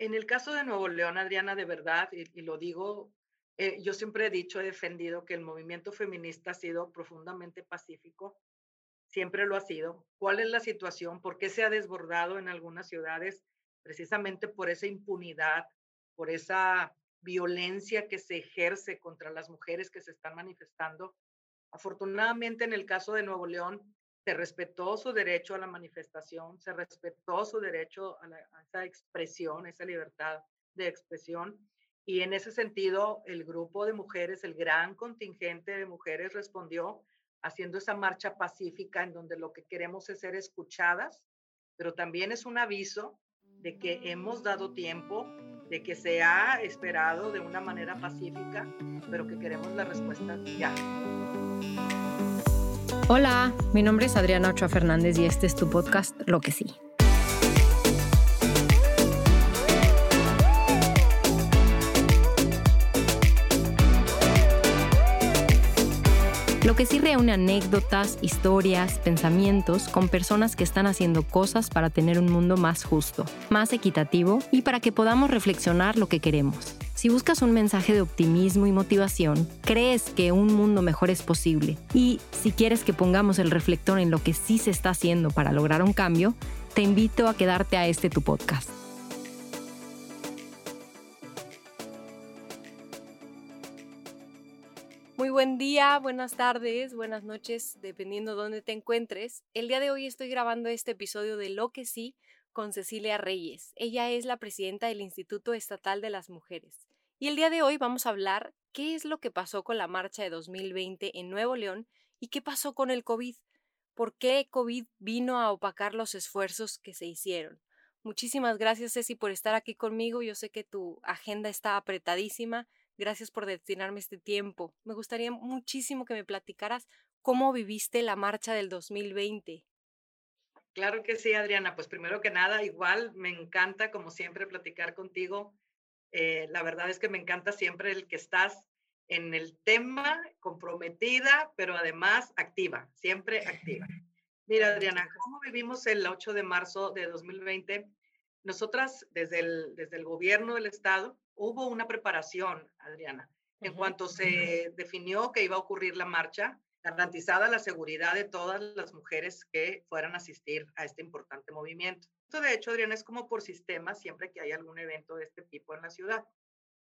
En el caso de Nuevo León, Adriana, de verdad, y, lo digo, eh, yo siempre he dicho, he defendido que el movimiento feminista ha sido profundamente pacífico, siempre lo ha sido. ¿Cuál es la situación? ¿Por qué se ha desbordado en algunas ciudades? Precisamente por esa impunidad, por esa violencia que se ejerce contra las mujeres que se están manifestando. Afortunadamente, en el caso de Nuevo León, se respetó su derecho a la manifestación, se respetó su derecho a, esa expresión, esa libertad de expresión. Y en ese sentido, el grupo de mujeres, el gran contingente de mujeres respondió haciendo esa marcha pacífica en donde lo que queremos es ser escuchadas, pero también es un aviso de que hemos dado tiempo, de que se ha esperado de una manera pacífica, pero que queremos la respuesta ya. Hola, mi nombre es Adriana Ochoa Fernández y este es tu podcast Lo que sí. Lo que sí reúne anécdotas, historias, pensamientos con personas que están haciendo cosas para tener un mundo más justo, más equitativo y para que podamos reflexionar lo que queremos. Si buscas un mensaje de optimismo y motivación, crees que un mundo mejor es posible y si quieres que pongamos el reflector en lo que sí se está haciendo para lograr un cambio, te invito a quedarte a este tu podcast. Muy buen día, buenas tardes, buenas noches, dependiendo de dónde te encuentres. El día de hoy estoy grabando este episodio de Lo que sí con Cecilia Reyes. Ella es la presidenta del Instituto Estatal de las Mujeres. Y el día de hoy vamos a hablar qué es lo que pasó con la marcha de 2020 en Nuevo León y qué pasó con el COVID. ¿Por qué COVID vino a opacar los esfuerzos que se hicieron? Muchísimas gracias, Ceci, por estar aquí conmigo. Yo sé que tu agenda está apretadísima. Gracias por destinarme este tiempo. Me gustaría muchísimo que me platicaras cómo viviste la marcha del 2020. Claro que sí, Adriana. Pues primero que nada, igual me encanta, como siempre, platicar contigo eh, la verdad es que me encanta siempre el que estás en el tema, comprometida, pero además activa, siempre activa. Mira, Adriana, ¿cómo vivimos el 8 de marzo de 2020? Nosotras, desde el, desde el gobierno del Estado, hubo una preparación, Adriana. En cuanto se definió que iba a ocurrir la marcha, garantizada la seguridad de todas las mujeres que fueran a asistir a este importante movimiento. Esto de hecho, Adriana, es como por sistema siempre que hay algún evento de este tipo en la ciudad.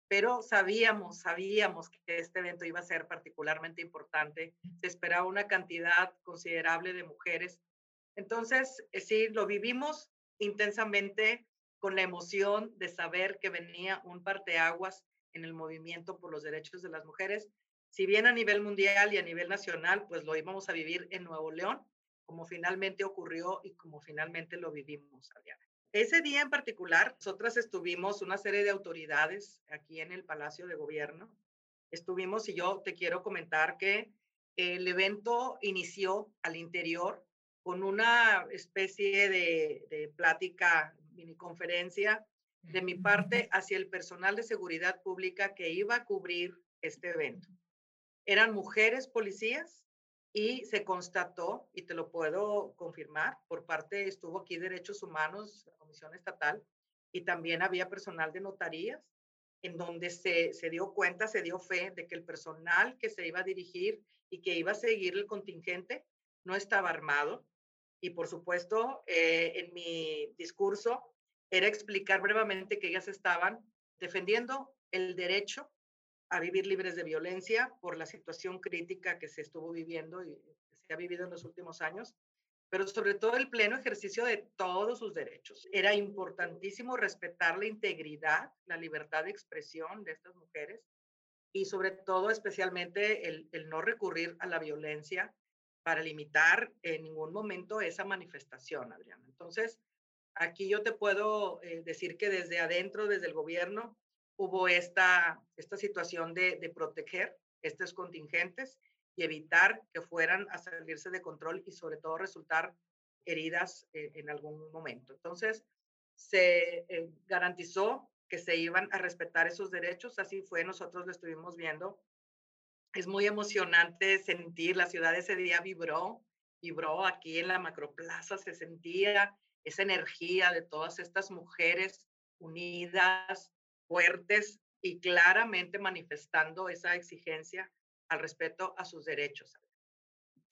Pero sabíamos, sabíamos que este evento iba a ser particularmente importante. Se esperaba una cantidad considerable de mujeres. Entonces, eh, sí, lo vivimos intensamente con la emoción de saber que venía un parteaguas en el movimiento por los derechos de las mujeres. Si bien a nivel mundial y a nivel nacional, pues lo íbamos a vivir en Nuevo León, como finalmente ocurrió y como finalmente lo vivimos, Adriana. Ese día en particular, nosotras estuvimos una serie de autoridades aquí en el Palacio de Gobierno. Estuvimos y yo te quiero comentar que el evento inició al interior con una especie de, de plática, mini conferencia de mi parte hacia el personal de seguridad pública que iba a cubrir este evento. Eran mujeres policías y se constató, y te lo puedo confirmar, por parte, estuvo aquí Derechos Humanos, la Comisión Estatal, y también había personal de notarías, en donde se, se dio cuenta, se dio fe de que el personal que se iba a dirigir y que iba a seguir el contingente no estaba armado. Y por supuesto, eh, en mi discurso era explicar brevemente que ellas estaban defendiendo el derecho a vivir libres de violencia por la situación crítica que se estuvo viviendo y se ha vivido en los últimos años, pero sobre todo el pleno ejercicio de todos sus derechos. Era importantísimo respetar la integridad, la libertad de expresión de estas mujeres y sobre todo especialmente el, no recurrir a la violencia para limitar en ningún momento esa manifestación, Adriana. Entonces, aquí yo te puedo eh, decir que desde adentro, desde el gobierno, hubo esta, esta situación de, de proteger estos contingentes y evitar que fueran a salirse de control y sobre todo resultar heridas eh, en algún momento. Entonces, se eh, garantizó que se iban a respetar esos derechos, así fue, nosotros lo estuvimos viendo. Es muy emocionante sentir, la ciudad ese día vibró, vibró aquí en la macroplaza, se sentía esa energía de todas estas mujeres unidas, fuertes y claramente manifestando esa exigencia al respeto a sus derechos.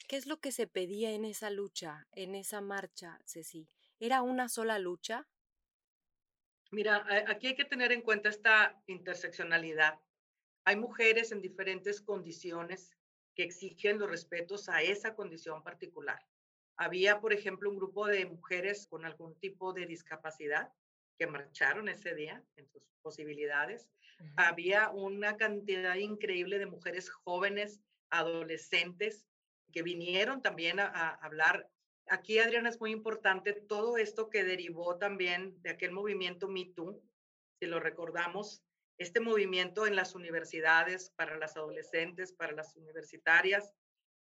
¿Qué es lo que se pedía en esa lucha, en esa marcha, Ceci? ¿Era una sola lucha? Mira, aquí hay que tener en cuenta esta interseccionalidad. Hay mujeres en diferentes condiciones que exigen los respetos a esa condición particular. Había, por ejemplo, un grupo de mujeres con algún tipo de discapacidad que marcharon ese día en sus posibilidades. Había una cantidad increíble de mujeres jóvenes, adolescentes, que vinieron también a, a hablar aquí, Adriana, es muy importante todo esto que derivó también de aquel movimiento Me Too, si lo recordamos, este movimiento en las universidades para las adolescentes, para las universitarias,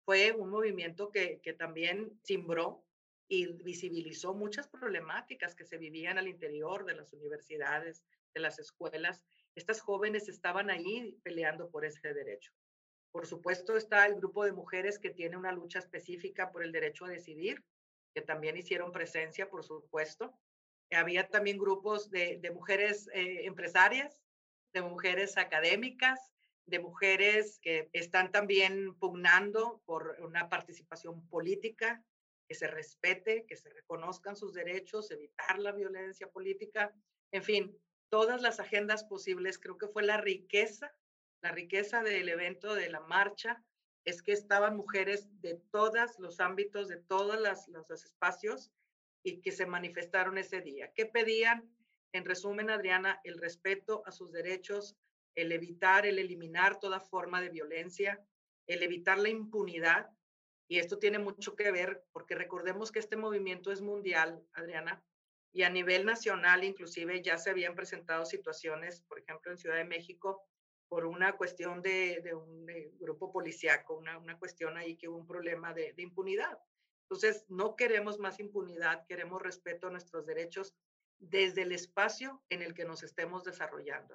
fue un movimiento que, también simbró y visibilizó muchas problemáticas que se vivían al interior de las universidades, de las escuelas. Estas jóvenes estaban ahí peleando por ese derecho. Por supuesto está el grupo de mujeres que tiene una lucha específica por el derecho a decidir, que también hicieron presencia, por supuesto. Había también grupos de, mujeres eh, empresarias, de mujeres académicas, de mujeres que están también pugnando por una participación política, que se respete, que se reconozcan sus derechos, evitar la violencia política, en fin, todas las agendas posibles. Creo que fue la riqueza la riqueza del evento, de la marcha, es que estaban mujeres de todos los ámbitos, de todos los espacios y que se manifestaron ese día. ¿Qué pedían? En resumen, Adriana, el respeto a sus derechos, el evitar, el eliminar toda forma de violencia, el evitar la impunidad. Y esto tiene mucho que ver porque recordemos que este movimiento es mundial, Adriana, y a nivel nacional inclusive ya se habían presentado situaciones, por ejemplo, en Ciudad de México, por una cuestión de, un eh, grupo policíaco, una, una, cuestión ahí que hubo un problema de, de, impunidad. Entonces, no queremos más impunidad, queremos respeto a nuestros derechos desde el espacio en el que nos estemos desarrollando.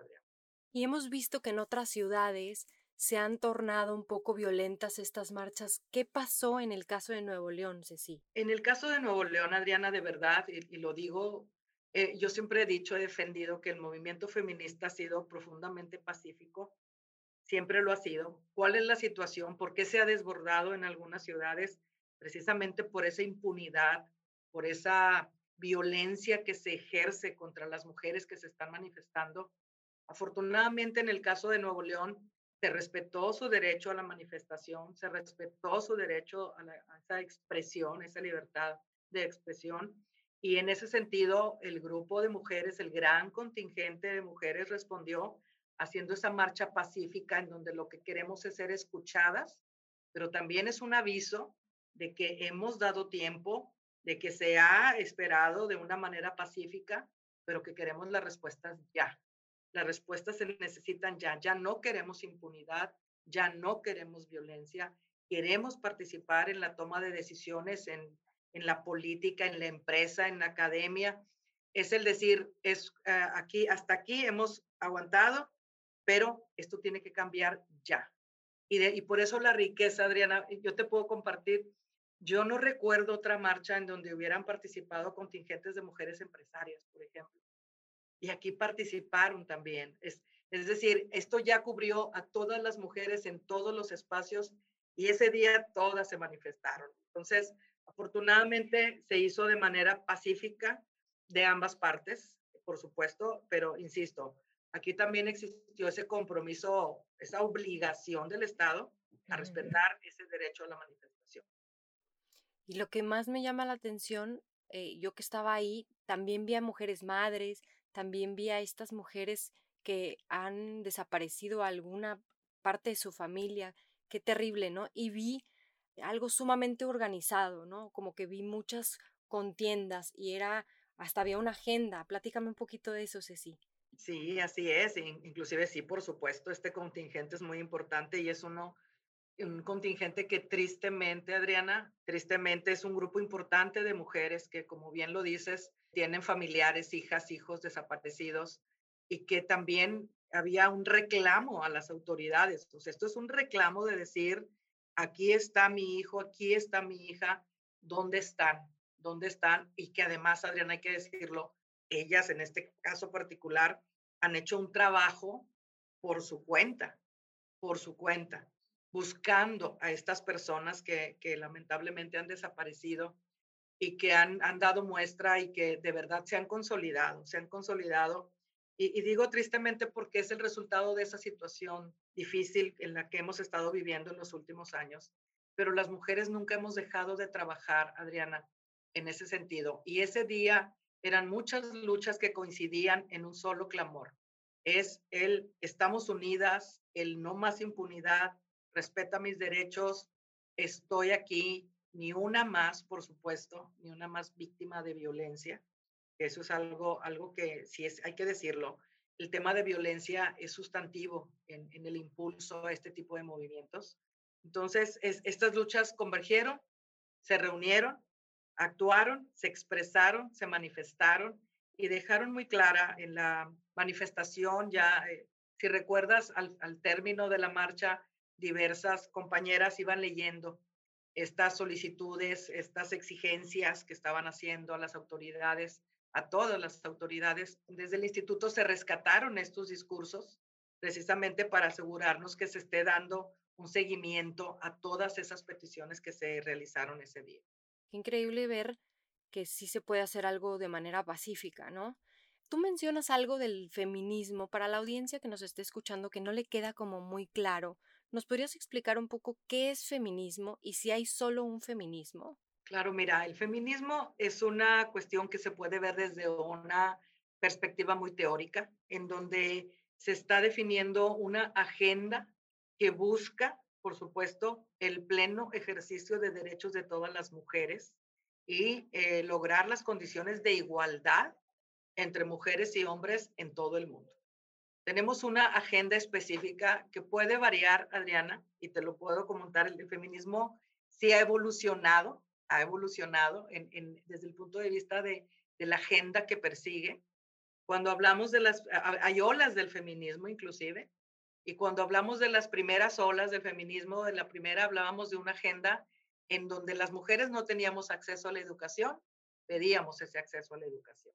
Y hemos visto que en otras ciudades se han tornado un poco violentas estas marchas. ¿Qué pasó en el caso de Nuevo León, Ceci? En el caso de Nuevo León, Adriana, de verdad, y, y lo digo eh, yo siempre he dicho, he defendido que el movimiento feminista ha sido profundamente pacífico, siempre lo ha sido. ¿Cuál es la situación? ¿Por qué se ha desbordado en algunas ciudades? Precisamente por esa impunidad, por esa violencia que se ejerce contra las mujeres que se están manifestando. Afortunadamente, en el caso de Nuevo León, se respetó su derecho a la manifestación, se respetó su derecho a, a esa expresión, esa libertad de expresión. Y en ese sentido, el grupo de mujeres, el gran contingente de mujeres respondió haciendo esa marcha pacífica en donde lo que queremos es ser escuchadas, pero también es un aviso de que hemos dado tiempo, de que se ha esperado de una manera pacífica, pero que queremos las respuestas ya. Las respuestas se necesitan ya. Ya no queremos impunidad, ya no queremos violencia, queremos participar en la toma de decisiones en en la política, en la empresa, en la academia. Es el decir, es ah, aquí, hasta aquí hemos aguantado, pero esto tiene que cambiar ya. Y, y por eso la riqueza, Adriana, yo te puedo compartir, yo no recuerdo otra marcha en donde hubieran participado contingentes de mujeres empresarias, por ejemplo. Y aquí participaron también. Es, es decir, esto ya cubrió a todas las mujeres en todos los espacios y ese día todas se manifestaron. Entonces, Afortunadamente se hizo de manera pacífica de ambas partes, por supuesto, pero insisto, aquí también existió ese compromiso, esa obligación del Estado a respetar ese derecho a la manifestación. Y lo que más me llama la atención, eh, yo que estaba ahí, también vi a mujeres madres, también vi a estas mujeres que han desaparecido alguna parte de su familia, qué terrible, ¿no? Y vi algo sumamente organizado, ¿no? Como que vi muchas contiendas y era, hasta había una agenda. Platícame un poquito de eso, Ceci. Sí, así es. Inclusive sí, por supuesto, este contingente es muy importante y es uno, un contingente que tristemente, Adriana, tristemente es un grupo importante de mujeres que, como bien lo dices, tienen familiares, hijas, hijos desaparecidos y que también había un reclamo a las autoridades. Entonces, esto es un reclamo de decir, aquí está mi hijo, aquí está mi hija, ¿dónde están? ¿Dónde están? Y que además, Adriana, hay que decirlo, ellas en este caso particular han hecho un trabajo por su cuenta, por su cuenta, buscando a estas personas que, que lamentablemente han desaparecido y que han, han, dado muestra y que de verdad se han consolidado, se han consolidado. Y, y, digo tristemente porque es el resultado de esa situación difícil en la que hemos estado viviendo en los últimos años. Pero las mujeres nunca hemos dejado de trabajar, Adriana, en ese sentido. Y ese día eran muchas luchas que coincidían en un solo clamor. Es el estamos unidas, el no más impunidad, respeta mis derechos, estoy aquí, ni una más, por supuesto, ni una más víctima de violencia. Eso es algo, algo que sí es, hay que decirlo. El tema de violencia es sustantivo en, el impulso a este tipo de movimientos. Entonces, es, estas luchas convergieron, se reunieron actuaron, se expresaron, se manifestaron y dejaron muy clara en la manifestación, ya, eh, si recuerdas, al término de la marcha, diversas compañeras iban leyendo estas solicitudes, estas exigencias que estaban haciendo a las autoridades, a todas las autoridades. Desde el instituto se rescataron estos discursos precisamente para asegurarnos que se esté dando un seguimiento a todas esas peticiones que se realizaron ese día. Qué increíble ver que sí se puede hacer algo de manera pacífica, ¿no? Tú mencionas algo del feminismo para la audiencia que nos esté escuchando que no le queda como muy claro. ¿Nos podrías explicar un poco qué es feminismo y si hay solo un feminismo? Claro, mira, el feminismo es una cuestión que se puede ver desde una perspectiva muy teórica, en donde se está definiendo una agenda que busca por supuesto, el pleno ejercicio de derechos de todas las mujeres y eh, lograr las condiciones de igualdad entre mujeres y hombres en todo el mundo. Tenemos una agenda específica que puede variar, Adriana, y te lo puedo comentar, el feminismo sí ha evolucionado, ha evolucionado desde el punto de vista de, de la agenda que persigue. Cuando hablamos de las, hay olas del feminismo inclusive, y cuando hablamos de las primeras olas del feminismo, de la primera hablábamos de una agenda en donde las mujeres no teníamos acceso a la educación, pedíamos ese acceso a la educación.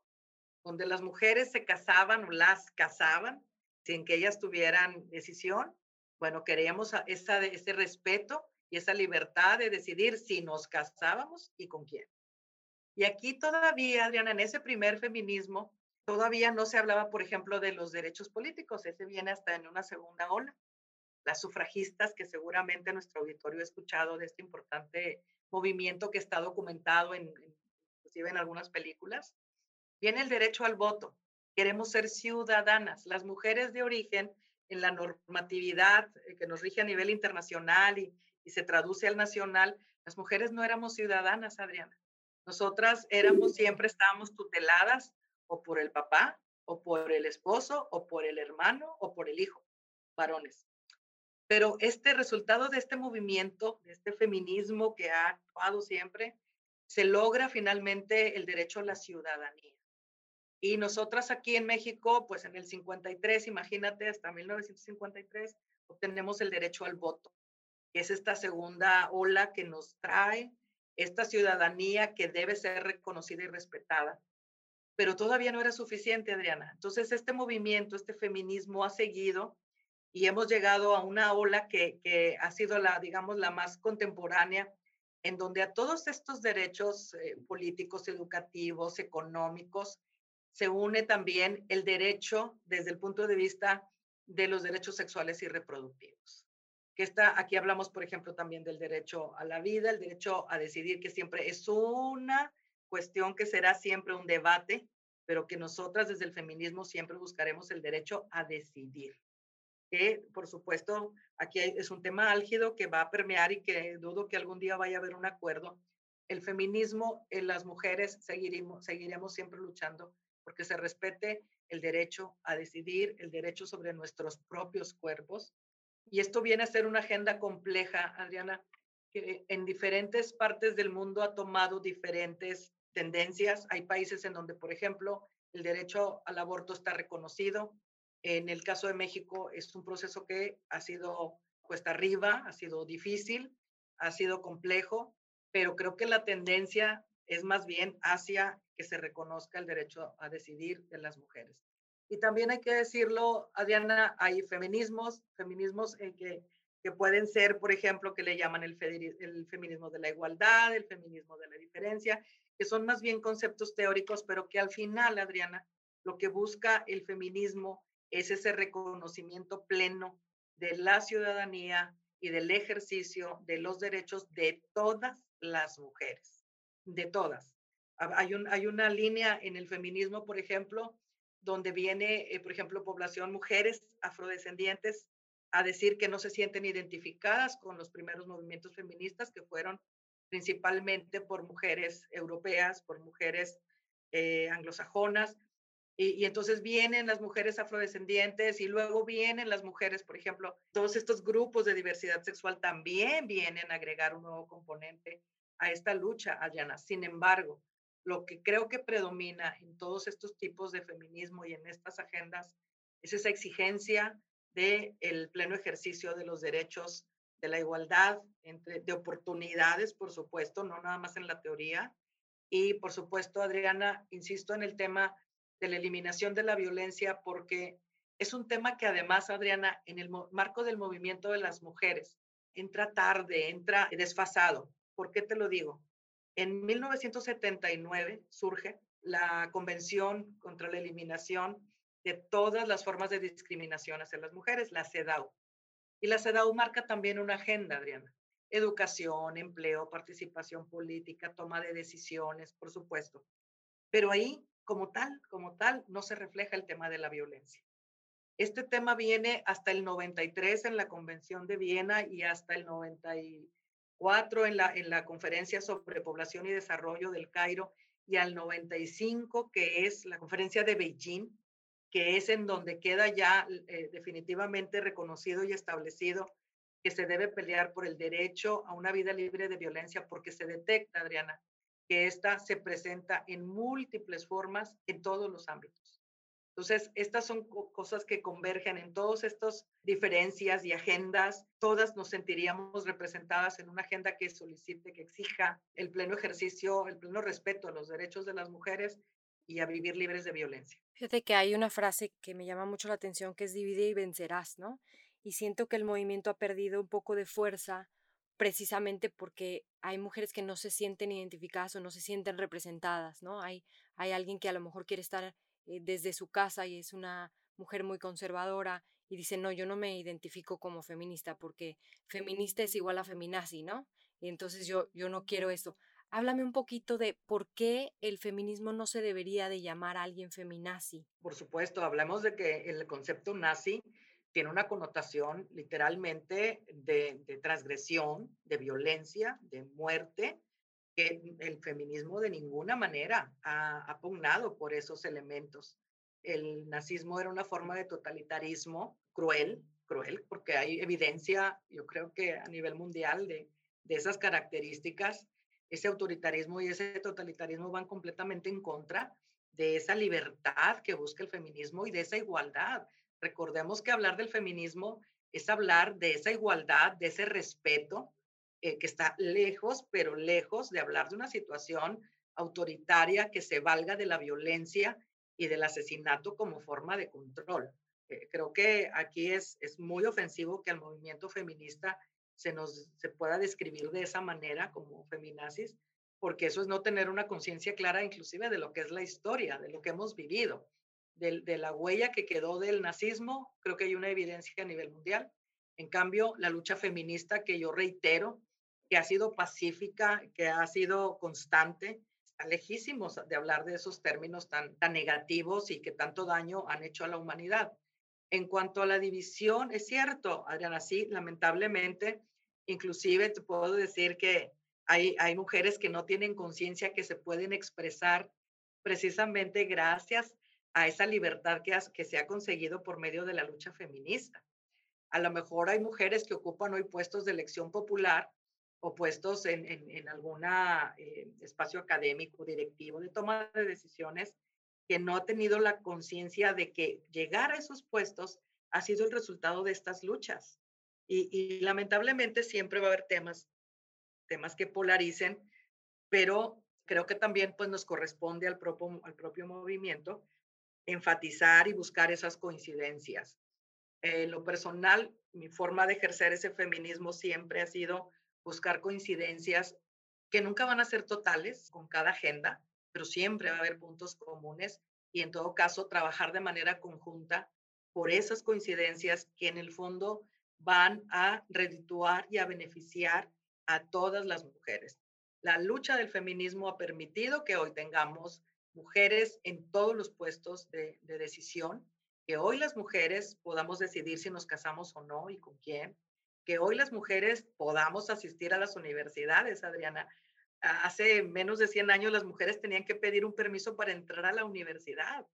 Donde las mujeres se casaban o las casaban sin que ellas tuvieran decisión, bueno, queríamos ese respeto y esa libertad de decidir si nos casábamos y con quién. Y aquí todavía, Adriana, en ese primer feminismo, Todavía no se hablaba, por ejemplo, de los derechos políticos. Ese viene hasta en una segunda ola. Las sufragistas, que seguramente nuestro auditorio ha escuchado de este importante movimiento que está documentado en, inclusive en algunas películas. Viene el derecho al voto. Queremos ser ciudadanas. Las mujeres de origen, en la normatividad eh, que nos rige a nivel internacional y, y se traduce al nacional, las mujeres no éramos ciudadanas, Adriana. Nosotras éramos, siempre estábamos tuteladas o por el papá, o por el esposo, o por el hermano, o por el hijo, varones. Pero este resultado de este movimiento, de este feminismo que ha actuado siempre, se logra finalmente el derecho a la ciudadanía. Y nosotras aquí en México, pues en el 53, imagínate, hasta 1953, obtenemos el derecho al voto, que es esta segunda ola que nos trae esta ciudadanía que debe ser reconocida y respetada pero todavía no era suficiente, Adriana. Entonces, este movimiento, este feminismo ha seguido y hemos llegado a una ola que, que ha sido la, digamos, la más contemporánea, en donde a todos estos derechos eh, políticos, educativos, económicos, se une también el derecho desde el punto de vista de los derechos sexuales y reproductivos. Que está, aquí hablamos, por ejemplo, también del derecho a la vida, el derecho a decidir, que siempre es una cuestión que será siempre un debate, pero que nosotras desde el feminismo siempre buscaremos el derecho a decidir. Que, por supuesto, aquí es un tema álgido que va a permear y que dudo que algún día vaya a haber un acuerdo. El feminismo en las mujeres seguiremos, seguiremos siempre luchando porque se respete el derecho a decidir, el derecho sobre nuestros propios cuerpos. Y esto viene a ser una agenda compleja, Adriana, que en diferentes partes del mundo ha tomado diferentes tendencias. Hay países en donde, por ejemplo, el derecho al aborto está reconocido. En el caso de México es un proceso que ha sido cuesta arriba, ha sido difícil, ha sido complejo, pero creo que la tendencia es más bien hacia que se reconozca el derecho a decidir de las mujeres. Y también hay que decirlo, Adriana, hay feminismos, feminismos que, que pueden ser, por ejemplo, que le llaman el feminismo de la igualdad, el feminismo de la diferencia, que son más bien conceptos teóricos, pero que al final, Adriana, lo que busca el feminismo es ese reconocimiento pleno de la ciudadanía y del ejercicio de los derechos de todas las mujeres, de todas. Hay, un, hay una línea en el feminismo, por ejemplo, donde viene, eh, por ejemplo, población mujeres afrodescendientes a decir que no se sienten identificadas con los primeros movimientos feministas que fueron principalmente por mujeres europeas, por mujeres eh, anglosajonas, y, entonces vienen las mujeres afrodescendientes y luego vienen las mujeres, por ejemplo, todos estos grupos de diversidad sexual también vienen a agregar un nuevo componente a esta lucha, Adriana. Sin embargo, lo que creo que predomina en todos estos tipos de feminismo y en estas agendas es esa exigencia de el pleno ejercicio de los derechos, de la igualdad de oportunidades, por supuesto, no nada más en la teoría. Y por supuesto, Adriana, insisto en el tema de la eliminación de la violencia porque es un tema que además, Adriana, en el marco del movimiento de las mujeres, entra tarde, entra desfasado. ¿Por qué te lo digo? En 1979 surge la Convención contra la Eliminación de todas las formas de discriminación hacia las mujeres, la CEDAW. Y la CEDAW marca también una agenda, Adriana. Educación, empleo, participación política, toma de decisiones, por supuesto. Pero ahí como tal, como tal, no se refleja el tema de la violencia. Este tema viene hasta el 93 en la Convención de Viena y hasta el 94 en la, en la Conferencia sobre Población y Desarrollo del Cairo y al 95 que es la Conferencia de Beijing, que es en donde queda ya eh, definitivamente reconocido y establecido que se debe pelear por el derecho a una vida libre de violencia porque se detecta, Adriana, que esta se presenta en múltiples formas en todos los ámbitos. Entonces, estas son cosas que convergen en todas estas diferencias y agendas. Todas nos sentiríamos representadas en una agenda que solicite, que exija el pleno ejercicio, el pleno respeto a los derechos de las mujeres y a vivir libres de violencia. Fíjate que hay una frase que me llama mucho la atención que es divide y vencerás, ¿no? Y siento que el movimiento ha perdido un poco de fuerza precisamente porque hay mujeres que no se sienten identificadas o no se sienten representadas, ¿no? Hay, hay alguien que a lo mejor quiere estar eh, desde su casa y es una mujer muy conservadora y dice, no, yo no me identifico como feminista porque feminista es igual a feminazi, ¿no? Y entonces yo, yo no quiero eso. Háblame un poquito de por qué el feminismo no se debería de llamar a alguien feminazi. Por supuesto, hablamos de que el concepto nazi tiene una connotación literalmente de, transgresión, de violencia, de muerte, que el feminismo de ninguna manera ha, ha pugnado por esos elementos. El nazismo era una forma de totalitarismo cruel, cruel, porque hay evidencia, yo creo que a nivel mundial, de, de esas características. Ese autoritarismo y ese totalitarismo van completamente en contra de esa libertad que busca el feminismo y de esa igualdad Recordemos que hablar del feminismo es hablar de esa igualdad, de ese respeto, eh, que está lejos, pero lejos de hablar de una situación autoritaria que se valga de la violencia y del asesinato como forma de control. Eh, creo que aquí es, es muy ofensivo que al movimiento feminista se nos se pueda describir de esa manera como feminazis, porque eso es no tener una conciencia clara inclusive de lo que es la historia, de lo que hemos vivido de, la huella que quedó del nazismo, creo que hay una evidencia a nivel mundial. En cambio, la lucha feminista que yo reitero, que ha sido pacífica, que ha sido constante, está lejísimos de hablar de esos términos tan, tan negativos y que tanto daño han hecho a la humanidad. En cuanto a la división, es cierto, Adriana, sí, lamentablemente, inclusive te puedo decir que hay, hay mujeres que no tienen conciencia que se pueden expresar precisamente gracias a esa libertad que, que se ha conseguido por medio de la lucha feminista. A lo mejor hay mujeres que ocupan hoy puestos de elección popular o puestos en, en, algún eh, espacio académico, directivo, de toma de decisiones, que no ha tenido la conciencia de que llegar a esos puestos ha sido el resultado de estas luchas. Y, lamentablemente siempre va a haber temas, temas que polaricen, pero creo que también pues nos corresponde al propio, al propio movimiento enfatizar y buscar esas coincidencias. En lo personal, mi forma de ejercer ese feminismo siempre ha sido buscar coincidencias que nunca van a ser totales con cada agenda, pero siempre va a haber puntos comunes y en todo caso trabajar de manera conjunta por esas coincidencias que en el fondo van a redituar y a beneficiar a todas las mujeres. La lucha del feminismo ha permitido que hoy tengamos mujeres en todos los puestos de, de decisión, que hoy las mujeres podamos decidir si nos casamos o no y con quién, que hoy las mujeres podamos asistir a las universidades, Adriana. Hace menos de 100 años las mujeres tenían que pedir un permiso para entrar a la universidad.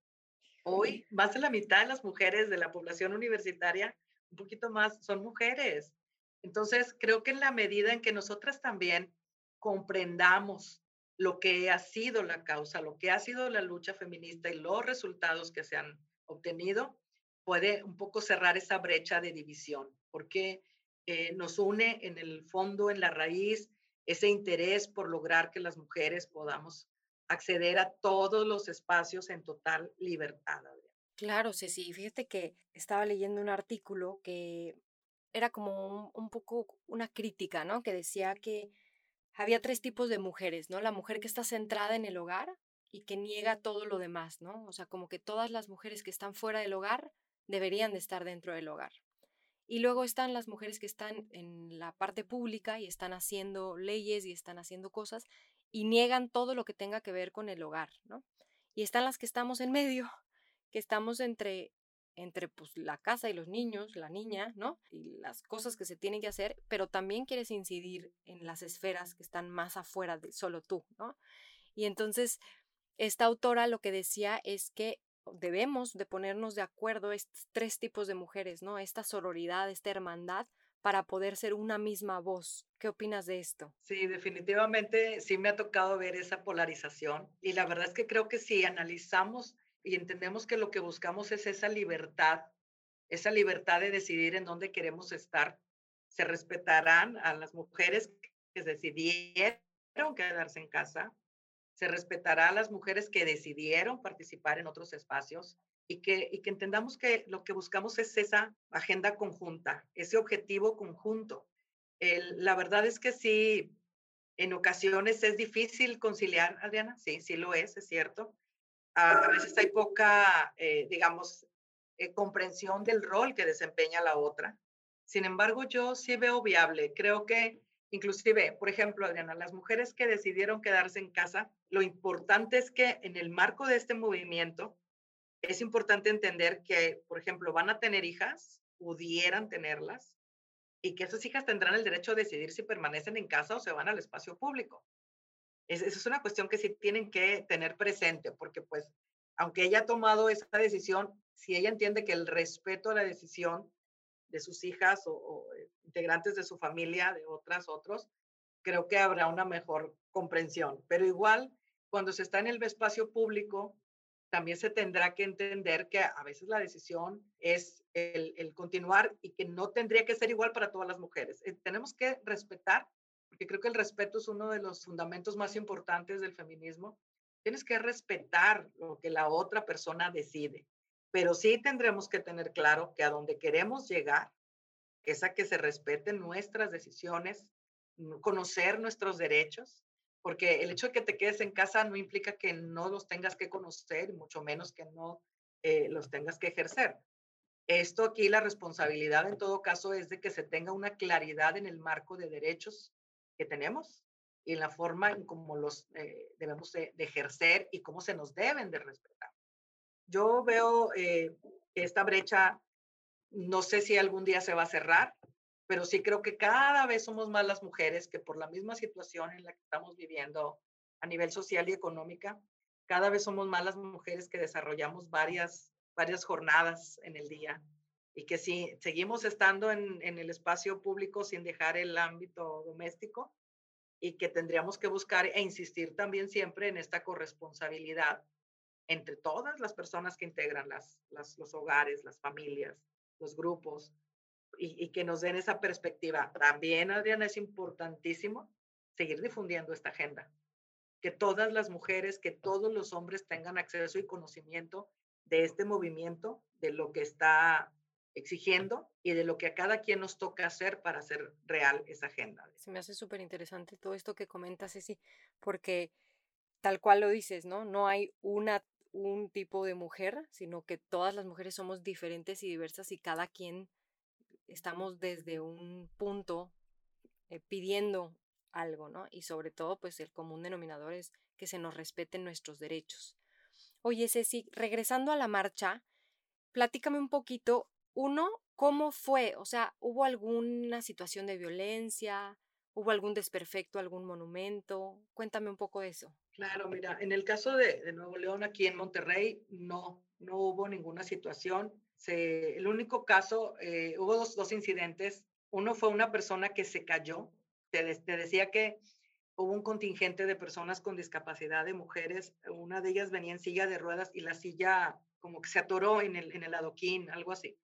Hoy más de la mitad de las mujeres de la población universitaria, un poquito más, son mujeres. Entonces, creo que en la medida en que nosotras también comprendamos lo que ha sido la causa, lo que ha sido la lucha feminista y los resultados que se han obtenido, puede un poco cerrar esa brecha de división, porque eh, nos une en el fondo, en la raíz, ese interés por lograr que las mujeres podamos acceder a todos los espacios en total libertad. Claro, Ceci, fíjate que estaba leyendo un artículo que era como un, poco una crítica, ¿no? Que decía que había tres tipos de mujeres, ¿no? La mujer que está centrada en el hogar y que niega todo lo demás, ¿no? O sea, como que todas las mujeres que están fuera del hogar deberían de estar dentro del hogar. Y luego están las mujeres que están en la parte pública y están haciendo leyes y están haciendo cosas y niegan todo lo que tenga que ver con el hogar, ¿no? Y están las que estamos en medio, que estamos entre entre pues la casa y los niños, la niña, ¿no? Y las cosas que se tienen que hacer, pero también quieres incidir en las esferas que están más afuera de solo tú, ¿no? Y entonces esta autora lo que decía es que debemos de ponernos de acuerdo estos tres tipos de mujeres, ¿no? Esta sororidad, esta hermandad para poder ser una misma voz. ¿Qué opinas de esto? Sí, definitivamente sí me ha tocado ver esa polarización y la verdad es que creo que si analizamos y entendemos que lo que buscamos es esa libertad, esa libertad de decidir en dónde queremos estar, se respetarán a las mujeres que decidieron quedarse en casa, se respetará a las mujeres que decidieron participar en otros espacios y que, y que entendamos que lo que buscamos es esa agenda conjunta, ese objetivo conjunto. la verdad es que sí, en ocasiones es difícil conciliar, Adriana, sí, sí lo es, es cierto. A, veces hay poca, eh, digamos, eh, comprensión del rol que desempeña la otra. Sin embargo, yo sí veo viable. Creo que Inclusive, por ejemplo, Adriana, las mujeres que decidieron quedarse en casa, lo importante es que en el marco de este movimiento es importante entender que, por ejemplo, van a tener hijas, pudieran tenerlas, y que esas hijas tendrán el derecho a decidir si permanecen en casa o se van al espacio público. Esa es una cuestión que sí tienen que tener presente, porque pues, aunque ella ha tomado esa decisión, si ella entiende que el respeto a la decisión de sus hijas o, eh, integrantes de su familia, de otras, otros, creo que habrá una mejor comprensión. Pero igual, cuando se está en el espacio público, también se tendrá que entender que a veces la decisión es el, continuar y que no tendría que ser igual para todas las mujeres. Eh, tenemos que respetar, porque creo que el respeto es uno de los fundamentos más importantes del feminismo. Tienes que respetar lo que la otra persona decide pero sí tendremos que tener claro que a donde queremos llegar es a que se respeten nuestras decisiones, conocer nuestros derechos, porque el hecho de que te quedes en casa no implica que no los tengas que conocer, mucho menos que no eh, los tengas que ejercer. Esto aquí, la responsabilidad en todo caso es de que se tenga una claridad en el marco de derechos que tenemos y en la forma en cómo los eh, debemos de ejercer y cómo se nos deben de respetar. Yo veo eh, que esta brecha, no sé si algún día se va a cerrar, pero sí creo que cada vez somos más las mujeres que por la misma situación en la que estamos viviendo a nivel social y económica, cada vez somos más las mujeres que desarrollamos varias, varias jornadas en el día y que si seguimos estando en, en el espacio público sin dejar el ámbito doméstico y que tendríamos que buscar e insistir también siempre en esta corresponsabilidad entre todas las personas que integran las, los hogares, las familias, los grupos, y, que nos den esa perspectiva. También, Adriana, es importantísimo seguir difundiendo esta agenda. que todas las mujeres, que todos los hombres tengan acceso y conocimiento de este movimiento, de lo que está exigiendo y de lo que a cada quien nos toca hacer para hacer real esa agenda. Se me hace súper interesante todo esto que comentas, Ceci, porque tal cual lo dices, ¿no? No hay una, un tipo de mujer, sino que todas las mujeres somos diferentes y diversas y cada quien estamos desde un punto eh, pidiendo algo, ¿no? Y sobre todo, pues el común denominador es que se nos respeten nuestros derechos. Oye, Ceci, regresando a la marcha, platícame un poquito, uno, ¿cómo fue? O sea, ¿hubo alguna situación de violencia? ¿Hubo algún desperfecto, algún monumento? Cuéntame un poco de eso. Claro, mira, en el caso de, Nuevo León, aquí en Monterrey, no, no hubo ninguna situación. Se, el único caso, eh, hubo dos, dos incidentes. Uno fue una persona que se cayó te, decía que hubo un contingente de personas con discapacidad, de mujeres, una de ellas venía en silla de ruedas y la silla como que se atoró en el, en el adoquín, algo así.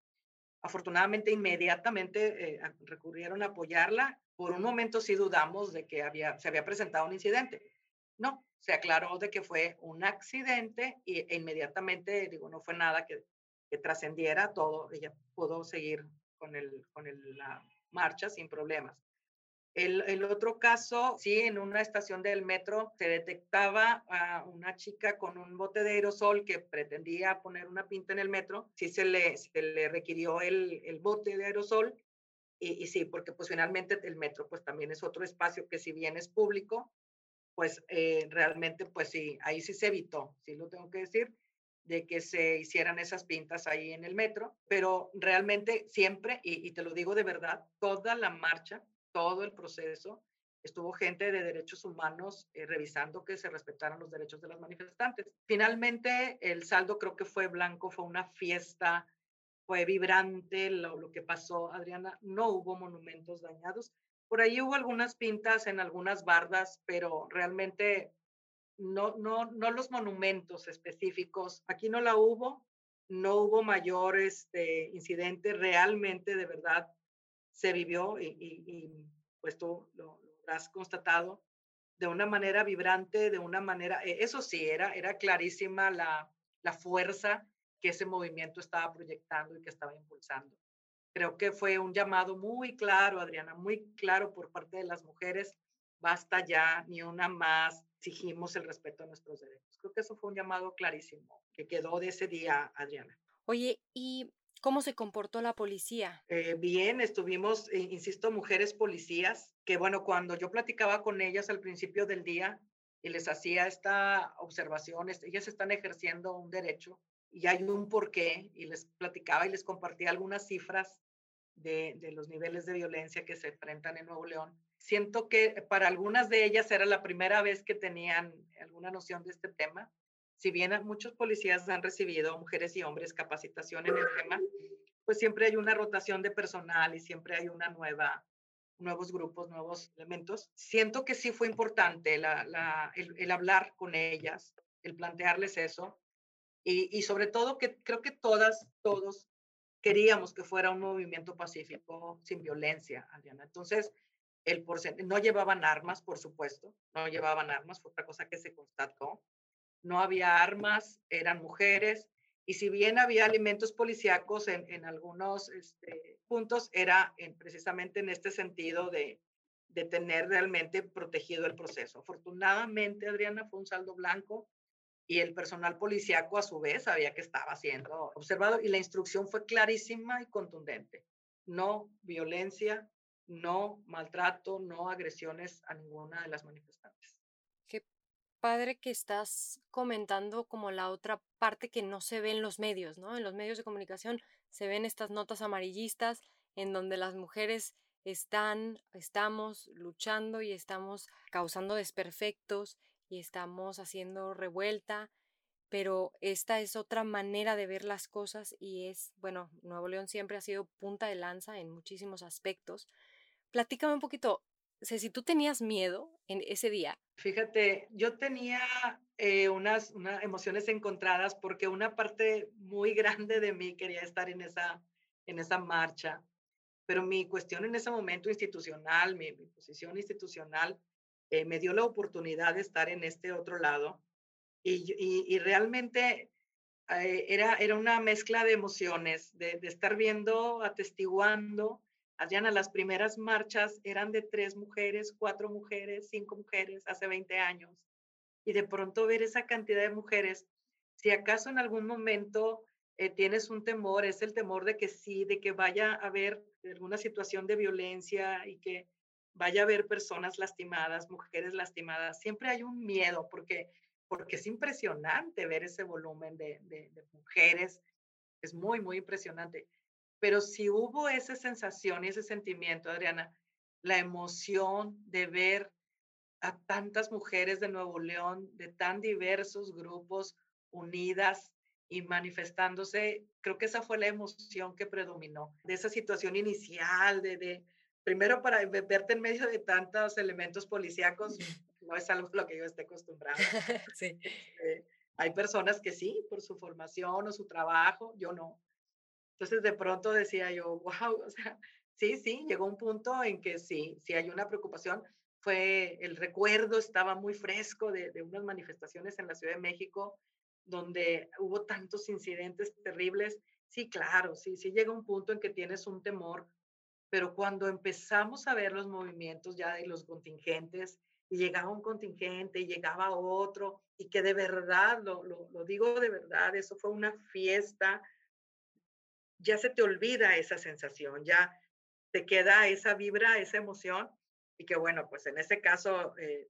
Afortunadamente, inmediatamente eh, recurrieron a apoyarla. Por un momento sí dudamos de que había, se había presentado un incidente. No, se aclaró de que fue un accidente y, e inmediatamente, digo, no fue nada que, que trascendiera todo. Ella pudo seguir con, el, con el, la marcha sin problemas. El, otro caso, sí, en una estación del metro se detectaba a una chica con un bote de aerosol que pretendía poner una pinta en el metro. Sí se le, se le requirió el, el bote de aerosol y, y, sí, porque pues finalmente el metro pues también es otro espacio que si bien es público, pues eh, realmente pues sí, ahí sí se evitó, sí lo tengo que decir, de que se hicieran esas pintas ahí en el metro, pero realmente siempre, y, te lo digo de verdad, toda la marcha todo el proceso. Estuvo gente de derechos humanos eh, revisando que se respetaran los derechos de las manifestantes. Finalmente, el saldo creo que fue blanco, fue una fiesta, fue vibrante lo, lo que pasó, Adriana. No hubo monumentos dañados. Por ahí hubo algunas pintas en algunas bardas, pero realmente no, no, no los monumentos específicos. Aquí no la hubo, no hubo mayor este, incidente. Realmente, de verdad, se vivió y, pues tú lo, has constatado de una manera vibrante, de una manera, e, eso sí, era, era clarísima la, la fuerza que ese movimiento estaba proyectando y que estaba impulsando. Creo que fue un llamado muy claro, Adriana, muy claro por parte de las mujeres. Basta ya, ni una más, exigimos el respeto a nuestros derechos. Creo que eso fue un llamado clarísimo que quedó de ese día, Adriana. Oye, y ¿Cómo se comportó la policía? Eh, bien, estuvimos, eh, insisto, mujeres policías, que bueno, cuando yo platicaba con ellas al principio del día y les hacía esta observación, ellas están ejerciendo un derecho y hay un porqué, y les platicaba y les compartía algunas cifras de, de los niveles de violencia que se enfrentan en Nuevo León. Siento que para algunas de ellas era la primera vez que tenían alguna noción de este tema si bien muchos policías han recibido, mujeres y hombres, capacitación en el tema, pues siempre hay una rotación de personal y siempre hay una nueva, nuevos grupos, nuevos elementos. Siento que sí fue importante la, el, hablar con ellas, el plantearles eso y, sobre todo que creo que todas, todos queríamos que fuera un movimiento pacífico, sin violencia, Adriana. Entonces, el no llevaban armas, por supuesto, no llevaban armas, fue otra cosa que se constató no había armas, eran mujeres, y si bien había alimentos policíacos en, en algunos este, puntos, era precisamente en este sentido de, de tener realmente protegido el proceso. Afortunadamente, Adriana, fue un saldo blanco y el personal policíaco a su vez sabía que estaba siendo observado y la instrucción fue clarísima y contundente. No violencia, no maltrato, no agresiones a ninguna de las manifestantes padre que estás comentando como la otra parte que no se ve en los medios, ¿no? En los medios de comunicación se ven estas notas amarillistas en donde las mujeres están, estamos luchando y estamos causando desperfectos y estamos haciendo revuelta, pero esta es otra manera de ver las cosas y es, bueno, Nuevo León siempre ha sido punta de lanza en muchísimos aspectos. Platícame un poquito, si ¿tú tenías miedo en ese día? Fíjate, yo tenía eh, unas, unas emociones encontradas porque una parte muy grande de mí quería estar en esa, en esa marcha, pero mi cuestión en ese momento institucional, mi, posición institucional, eh, me dio la oportunidad de estar en este otro lado y, y, realmente eh, era, era una mezcla de emociones, de, estar viendo, atestiguando. Adriana, las primeras marchas eran de tres mujeres, cuatro mujeres, cinco mujeres, hace 20 años. Y de pronto ver esa cantidad de mujeres, si acaso en algún momento eh, tienes un temor, es el temor de que sí, de que vaya a haber alguna situación de violencia y que vaya a haber personas lastimadas, mujeres lastimadas. Siempre hay un miedo porque, porque es impresionante ver ese volumen de, mujeres. Es muy, muy impresionante. Pero si hubo esa sensación y ese sentimiento, Adriana, la emoción de ver a tantas mujeres de Nuevo León, de tan diversos grupos unidas y manifestándose, creo que esa fue la emoción que predominó, de esa situación inicial, de primero para verte en medio de tantos elementos policíacos, no es algo a lo que yo esté acostumbrada. sí. Este, hay personas que sí, por su formación o su trabajo, yo no. Entonces de pronto decía yo, wow, o sea, sí, sí, llegó un punto en que sí, sí hay una preocupación. Fue el recuerdo, estaba muy fresco de, de unas manifestaciones en la Ciudad de México donde hubo tantos incidentes terribles, sí, claro, sí, sí llega un punto en que tienes un temor, pero cuando empezamos a ver los movimientos ya de los contingentes, y llegaba un contingente y llegaba otro, y que de verdad, lo, lo, digo de verdad, eso fue una fiesta, ya se te olvida esa sensación, ya te queda esa vibra, esa emoción, y que bueno, pues en ese caso, eh,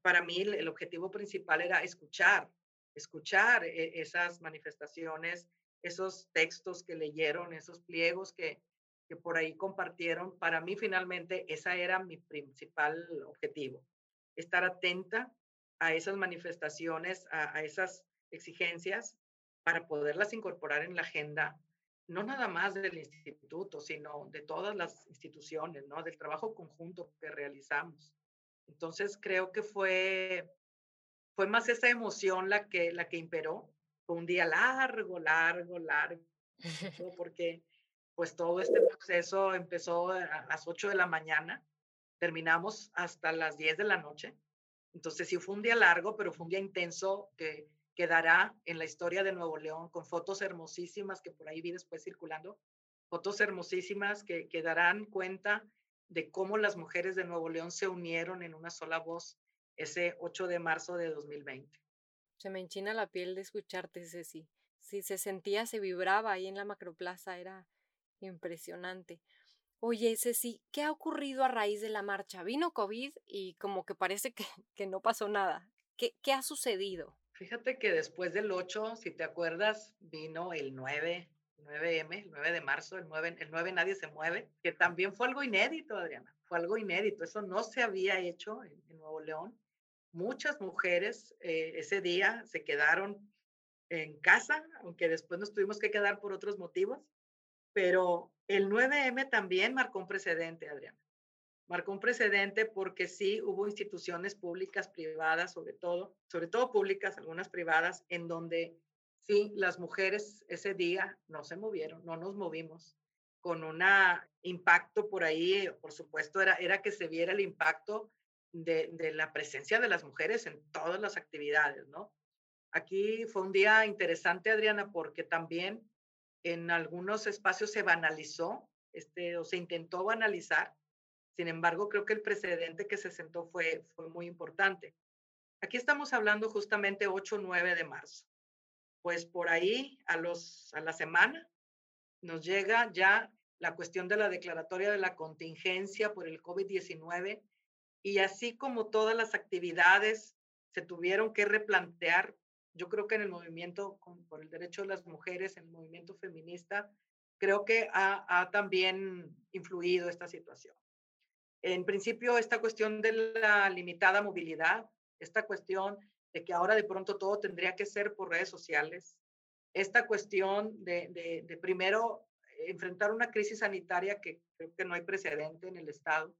para mí el objetivo principal era escuchar, escuchar e, esas manifestaciones, esos textos que leyeron, esos pliegos que, que por ahí compartieron. Para mí finalmente esa era mi principal objetivo, estar atenta a esas manifestaciones, a, esas exigencias para poderlas incorporar en la agenda, no nada más del instituto, sino de todas las instituciones, ¿no? Del trabajo conjunto que realizamos. Entonces creo que fue fue más esa emoción la que, la que imperó. Fue un día largo, largo, largo, porque pues todo este proceso empezó a las 8 de la mañana, terminamos hasta las 10 de la noche. Entonces sí fue un día largo, pero fue un día intenso que quedará en la historia de Nuevo León con fotos hermosísimas que por ahí vi después circulando, fotos hermosísimas que, que darán cuenta de cómo las mujeres de Nuevo León se unieron en una sola voz ese 8 de marzo de 2020. Se me enchina la piel de escucharte, Ceci. Sí, se sentía, se vibraba ahí en la macroplaza, era impresionante. Oye, Ceci, ¿qué ha ocurrido a raíz de la marcha? Vino COVID y como que parece que, que no pasó nada. ¿Qué, ¿Qué ha sucedido? Fíjate que después del 8, si te acuerdas, vino el 9, 9M, el 9 de marzo, el 9, el 9 nadie se mueve, que también fue algo inédito, Adriana, fue algo inédito, eso no se había hecho en Nuevo León muchas mujeres eh, ese día se quedaron en casa, aunque después nos tuvimos que quedar por otros motivos, pero el 9M también marcó un precedente, Adriana. Marcó un precedente porque sí hubo instituciones públicas, privadas, sobre todo, sobre todo públicas, algunas privadas, en donde sí las mujeres ese día no se movieron, no nos movimos, con un impacto por ahí, por supuesto, era, era que se viera el impacto de, la presencia de las mujeres en todas las actividades, ¿no? Aquí fue un día interesante, Adriana, porque también en algunos espacios se banalizó, este, o se intentó banalizar. Sin embargo, creo que el precedente que se sentó fue, fue muy importante. Aquí estamos hablando justamente 8-9 de marzo. Pues por ahí, a, los, a la semana, nos llega ya la cuestión de la declaratoria de la contingencia por el COVID-19 y así como todas las actividades se tuvieron que replantear, yo creo que en el movimiento por el derecho de las mujeres, en el movimiento feminista, creo que ha, también influido esta situación. En principio, esta cuestión de la limitada movilidad, esta cuestión de que ahora de pronto todo tendría que ser por redes sociales, esta cuestión de, de, de primero enfrentar una crisis sanitaria que creo que no hay precedente en el Estado,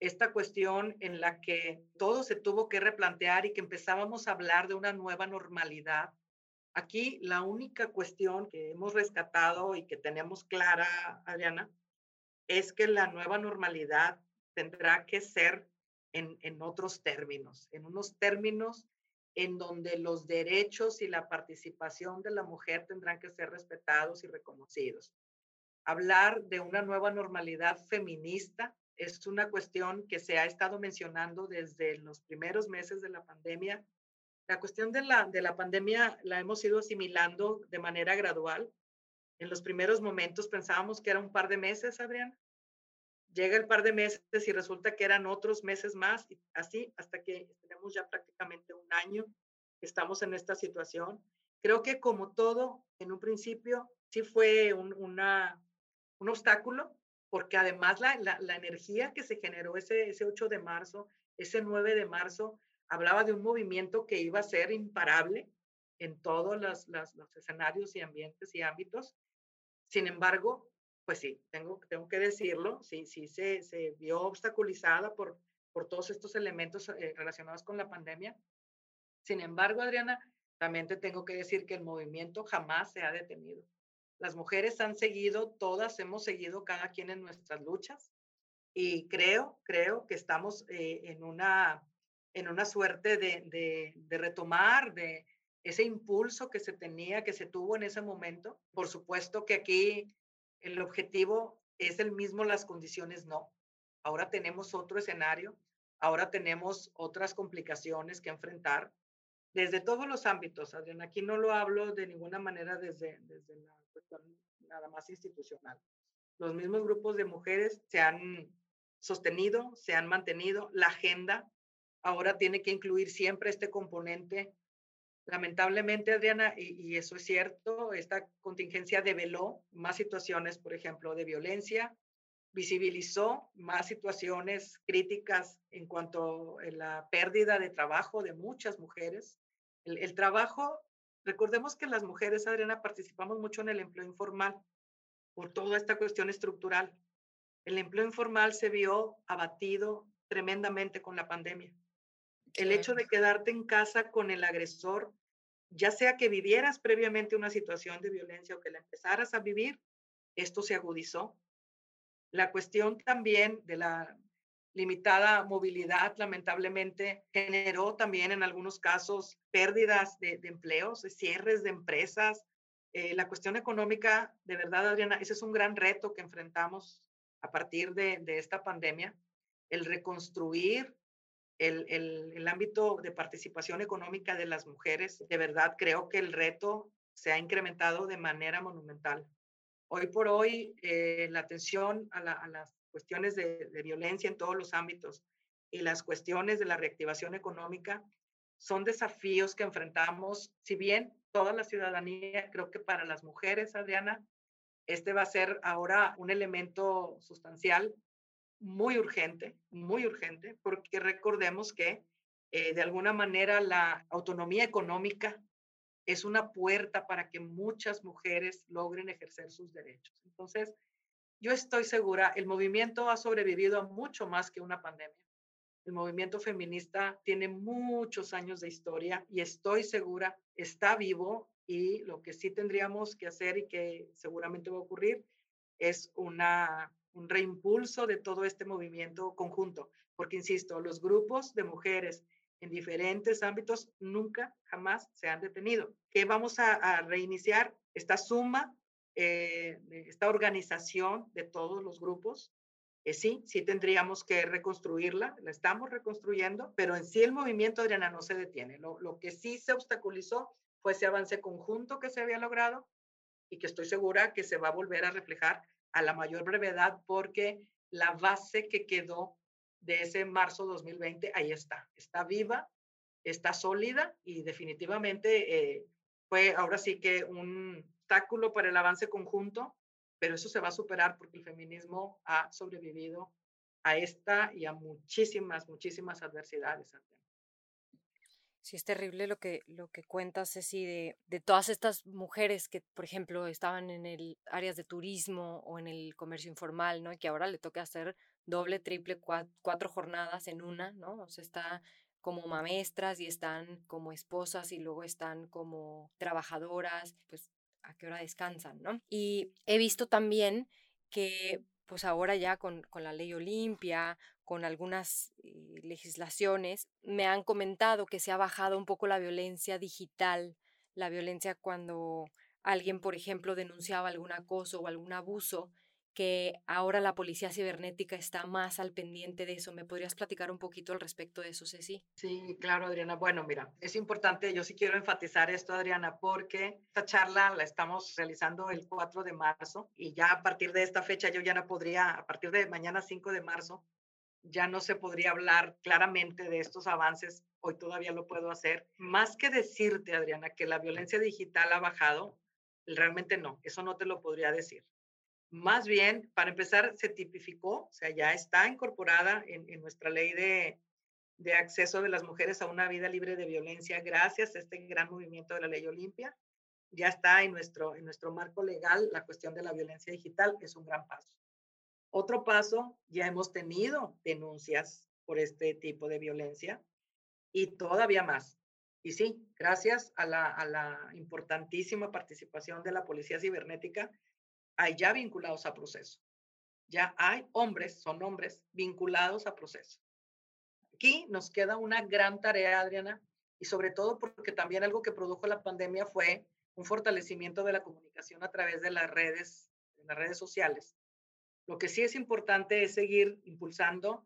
esta cuestión en la que todo se tuvo que replantear y que empezábamos a hablar de una nueva normalidad. Aquí la única cuestión que hemos rescatado y que tenemos clara, Adriana, es que la nueva normalidad tendrá que ser en, en otros términos, en unos términos en donde los derechos y la participación de la mujer tendrán que ser respetados y reconocidos. Hablar de una nueva normalidad feminista es una cuestión que se ha estado mencionando desde los primeros meses de la pandemia. La cuestión de la, de la pandemia la hemos ido asimilando de manera gradual. En los primeros momentos pensábamos que era un par de meses, Adrián. Llega el par de meses y resulta que eran otros meses más, y así hasta que tenemos ya prácticamente un año que estamos en esta situación. Creo que como todo, en un principio sí fue un, una, un obstáculo, porque además la, la, energía que se generó ese, ese 8 de marzo, ese 9 de marzo, hablaba de un movimiento que iba a ser imparable en todos los, los escenarios y ambientes y ámbitos. Sin embargo, pues sí, tengo, tengo que decirlo, sí, sí se, se vio obstaculizada por, por todos estos elementos eh, relacionados con la pandemia. Sin embargo, Adriana, también te tengo que decir que el movimiento jamás se ha detenido. Las mujeres han seguido, todas hemos seguido cada quien en nuestras luchas y creo, creo que estamos eh, en, una, en una suerte de, de, retomar, de, ese impulso que se tenía, que se tuvo en ese momento. Por supuesto que aquí el objetivo es el mismo, las condiciones no. Ahora tenemos otro escenario, ahora tenemos otras complicaciones que enfrentar desde todos los ámbitos, Adriana. Aquí no lo hablo de ninguna manera desde, desde la nada más institucional. Los mismos grupos de mujeres se han sostenido, se han mantenido. La agenda ahora tiene que incluir siempre este componente Lamentablemente, Adriana, y, eso es cierto, esta contingencia develó más situaciones, por ejemplo, de violencia, visibilizó más situaciones críticas en cuanto a la pérdida de trabajo de muchas mujeres. El, el trabajo, recordemos que las mujeres, Adriana, participamos mucho en el empleo informal por toda esta cuestión estructural. El empleo informal se vio abatido tremendamente con la pandemia el hecho de quedarte en casa con el agresor, ya sea que vivieras previamente una situación de violencia o que la empezaras a vivir, esto se agudizó. La cuestión también de la limitada movilidad, lamentablemente, generó también en algunos casos pérdidas de, empleos, cierres de empresas. Eh, la cuestión económica, de verdad, Adriana, ese es un gran reto que enfrentamos a partir de, de esta pandemia, el reconstruir el, el, ámbito de participación económica de las mujeres, de verdad creo que el reto se ha incrementado de manera monumental. Hoy por hoy, eh, la atención a, las cuestiones de, violencia en todos los ámbitos y las cuestiones de la reactivación económica son desafíos que enfrentamos, si bien toda la ciudadanía, creo que para las mujeres, Adriana, este va a ser ahora un elemento sustancial muy urgente, muy urgente, porque recordemos que eh, de alguna manera la autonomía económica es una puerta para que muchas mujeres logren ejercer sus derechos. Entonces, yo estoy segura, el movimiento ha sobrevivido a mucho más que una pandemia. El movimiento feminista tiene muchos años de historia y estoy segura, está vivo y lo que sí tendríamos que hacer y que seguramente va a ocurrir es una un reimpulso de todo este movimiento conjunto, porque, insisto, los grupos de mujeres en diferentes ámbitos nunca, jamás se han detenido. ¿Qué vamos a, reiniciar? Esta suma, eh, esta organización de todos los grupos. Eh, sí, sí tendríamos que reconstruirla, la estamos reconstruyendo, pero en sí el movimiento, Adriana, no se detiene. Lo, que sí se obstaculizó fue ese avance conjunto que se había logrado y que estoy segura que se va a volver a reflejar a la mayor brevedad porque la base que quedó de ese marzo 2020 ahí está, está viva, está sólida y definitivamente eh, fue ahora sí que un obstáculo para el avance conjunto, pero eso se va a superar porque el feminismo ha sobrevivido a esta y a muchísimas, muchísimas adversidades. Sí, es terrible lo que, lo que cuentas, Ceci, de, de todas estas mujeres que, por ejemplo, estaban en el áreas de turismo o en el comercio informal, ¿no? Y que ahora le toca hacer doble, triple, cuatro, jornadas en una, ¿no? O sea, está como maestras y están como esposas y luego están como trabajadoras, pues a qué hora descansan, ¿no? Y he visto también que pues ahora ya con, con la ley Olimpia, con algunas eh, legislaciones, me han comentado que se ha bajado un poco la violencia digital, la violencia cuando alguien, por ejemplo, denunciaba algún acoso o algún abuso, que ahora la policía cibernética está más al pendiente de eso. ¿Me podrías platicar un poquito al respecto de eso, Ceci? Sí, claro, Adriana. Bueno, mira, es importante, yo sí quiero enfatizar esto, Adriana, porque esta charla la estamos realizando el 4 de marzo y ya a partir de esta fecha yo ya no podría, a partir de mañana 5 de marzo, ya no se podría hablar claramente de estos avances. Hoy todavía lo puedo hacer. Más que decirte, Adriana, que la violencia digital ha bajado, realmente no, eso no te lo podría decir más bien, para empezar, se tipificó, o sea, ya está incorporada en, nuestra ley de, acceso de las mujeres a una vida libre de violencia gracias a este gran movimiento de la ley Olimpia. Ya está en nuestro, en nuestro marco legal la cuestión de la violencia digital, es un gran paso. Otro paso, ya hemos tenido denuncias por este tipo de violencia y todavía más. Y sí, gracias a la, a la importantísima participación de la Policía Cibernética, ya vinculados a proceso. Ya hay hombres, son hombres vinculados a proceso. Aquí nos queda una gran tarea, Adriana, y sobre todo porque también algo que produjo la pandemia fue un fortalecimiento de la comunicación a través de las redes, de las redes sociales. Lo que sí es importante es seguir impulsando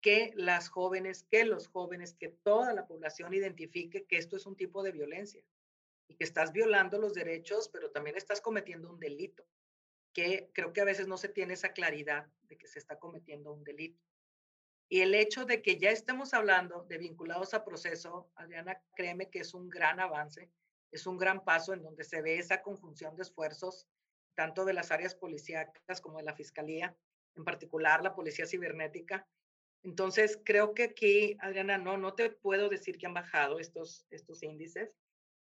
que las jóvenes, que los jóvenes, que toda la población identifique que esto es un tipo de violencia y que estás violando los derechos, pero también estás cometiendo un delito que creo que a veces no se tiene esa claridad de que se está cometiendo un delito. Y el hecho de que ya estemos hablando de vinculados a proceso, Adriana, créeme que es un gran avance, es un gran paso en donde se ve esa conjunción de esfuerzos, tanto de las áreas policíacas como de la fiscalía, en particular la policía cibernética. Entonces, creo que aquí, Adriana, no, no te puedo decir que han bajado estos, estos índices,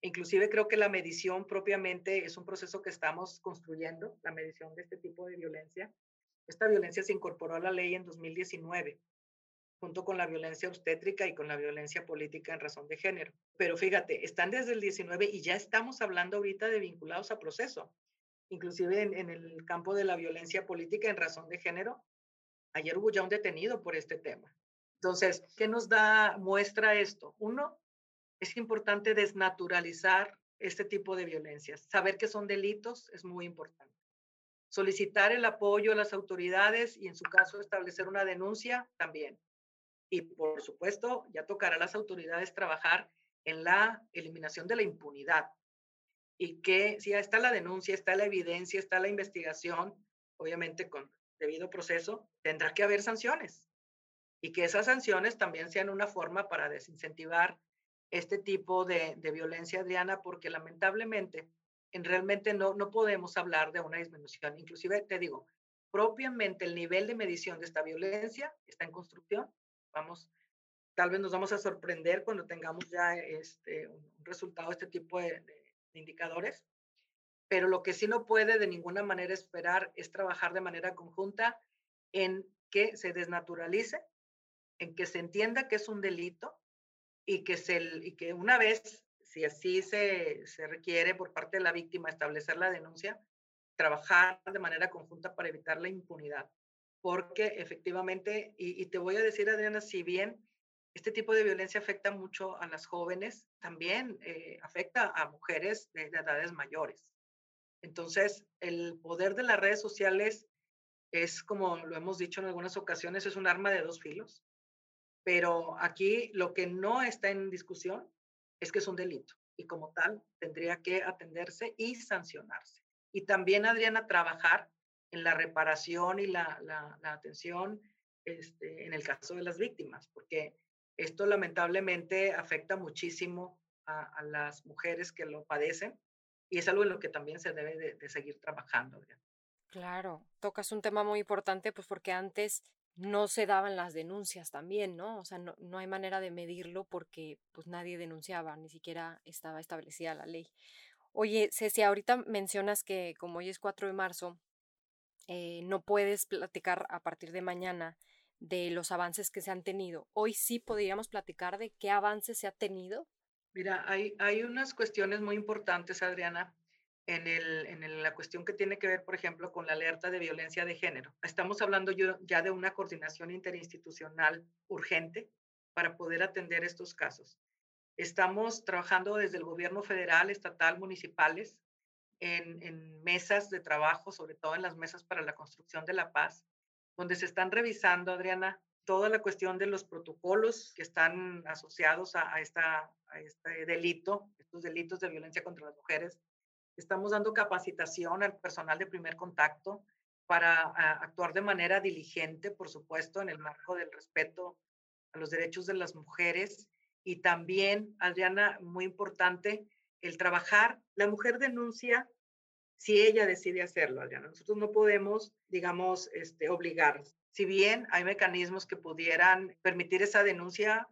Inclusive creo que la medición propiamente es un proceso que estamos construyendo, la medición de este tipo de violencia. Esta violencia se incorporó a la ley en 2019, junto con la violencia obstétrica y con la violencia política en razón de género. Pero fíjate, están desde el 19 y ya estamos hablando ahorita de vinculados a proceso. Inclusive en, en el campo de la violencia política en razón de género, ayer hubo ya un detenido por este tema. Entonces, ¿qué nos da muestra esto? Uno, es importante desnaturalizar este tipo de violencias. Saber que son delitos es muy importante. Solicitar el apoyo a las autoridades y en su caso establecer una denuncia también. Y por supuesto, ya tocará a las autoridades trabajar en la eliminación de la impunidad. Y que si ya está la denuncia, está la evidencia, está la investigación, obviamente con debido proceso, tendrá que haber sanciones. Y que esas sanciones también sean una forma para desincentivar este tipo de, violencia, Adriana, porque lamentablemente en realmente no, no podemos hablar de una disminución. Inclusive, te digo, propiamente el nivel de medición de esta violencia está en construcción. Vamos, tal vez nos vamos a sorprender cuando tengamos ya este, un resultado de este tipo de, de indicadores, pero lo que sí no puede de ninguna manera esperar es trabajar de manera conjunta en que se desnaturalice, en que se entienda que es un delito, y que, se, y que una vez, si así se, se requiere por parte de la víctima establecer la denuncia, trabajar de manera conjunta para evitar la impunidad. Porque efectivamente, y, te voy a decir, Adriana, si bien este tipo de violencia afecta mucho a las jóvenes, también eh, afecta a mujeres de, edades mayores. Entonces, el poder de las redes sociales es, como lo hemos dicho en algunas ocasiones, es un arma de dos filos. Pero aquí lo que no está en discusión es que es un delito y como tal tendría que atenderse y sancionarse. Y también, Adriana, trabajar en la reparación y la, atención este, en el caso de las víctimas, porque esto lamentablemente afecta muchísimo a, las mujeres que lo padecen y es algo en lo que también se debe de, de seguir trabajando. Adriana. Claro, tocas un tema muy importante, pues porque antes no se daban las denuncias también, ¿no? O sea, no, no, hay manera de medirlo porque pues nadie denunciaba, ni siquiera estaba establecida la ley. Oye, Ceci, ahorita mencionas que como hoy es 4 de marzo, eh, no puedes platicar a partir de mañana de los avances que se han tenido. Hoy sí podríamos platicar de qué avances se ha tenido. Mira, hay, hay unas cuestiones muy importantes, Adriana, en, el, en la cuestión que tiene que ver, por ejemplo, con la alerta de violencia de género. Estamos hablando ya de una coordinación interinstitucional urgente para poder atender estos casos. Estamos trabajando desde el gobierno federal, estatal, municipales, en, en, mesas de trabajo, sobre todo en las mesas para la construcción de la paz, donde se están revisando, Adriana, toda la cuestión de los protocolos que están asociados a, esta, a este delito, estos delitos de violencia contra las mujeres. Estamos dando capacitación al personal de primer contacto para actuar de manera diligente, por supuesto, en el marco del respeto a los derechos de las mujeres. Y también, Adriana, muy importante, el trabajar. La mujer denuncia si ella decide hacerlo, Adriana. Nosotros no podemos, digamos, este, obligar. Si bien hay mecanismos que pudieran permitir esa denuncia,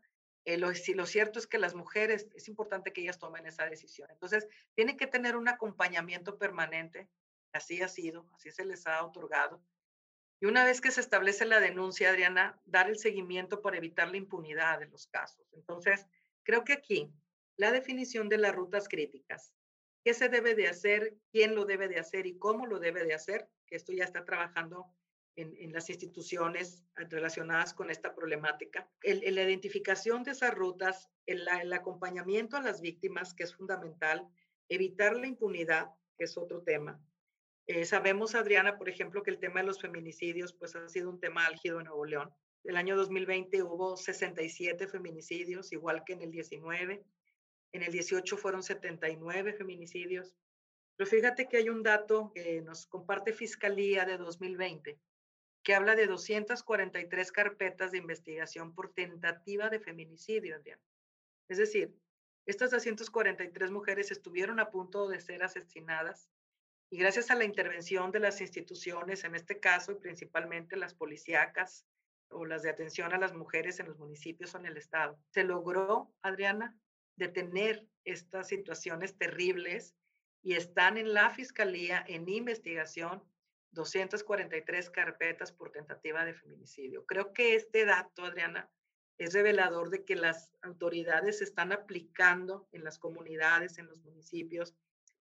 eh, lo, lo, cierto es que las mujeres, es importante que ellas tomen esa decisión. Entonces, tienen que tener un acompañamiento permanente. Así ha sido, así se les ha otorgado. Y una vez que se establece la denuncia, Adriana, dar el seguimiento para evitar la impunidad de los casos. Entonces, creo que aquí la definición de las rutas críticas, qué se debe de hacer, quién lo debe de hacer y cómo lo debe de hacer, que esto ya está trabajando en, las instituciones relacionadas con esta problemática. El, la identificación de esas rutas, el, el, acompañamiento a las víctimas, que es fundamental, evitar la impunidad, que es otro tema. Eh, sabemos, Adriana, por ejemplo, que el tema de los feminicidios pues, ha sido un tema álgido en Nuevo León. El año 2020 hubo 67 feminicidios, igual que en el 19. En el 18 fueron 79 feminicidios. Pero fíjate que hay un dato que nos comparte Fiscalía de 2020, que habla de 243 carpetas de investigación por tentativa de feminicidio, Adriana. Es decir, estas 243 mujeres estuvieron a punto de ser asesinadas y gracias a la intervención de las instituciones, en este caso y principalmente las policíacas o las de atención a las mujeres en los municipios o en el estado, se logró, Adriana, detener estas situaciones terribles y están en la fiscalía en investigación 243 carpetas por tentativa de feminicidio. Creo que este dato, Adriana, es revelador de que las autoridades están aplicando en las comunidades, en los municipios,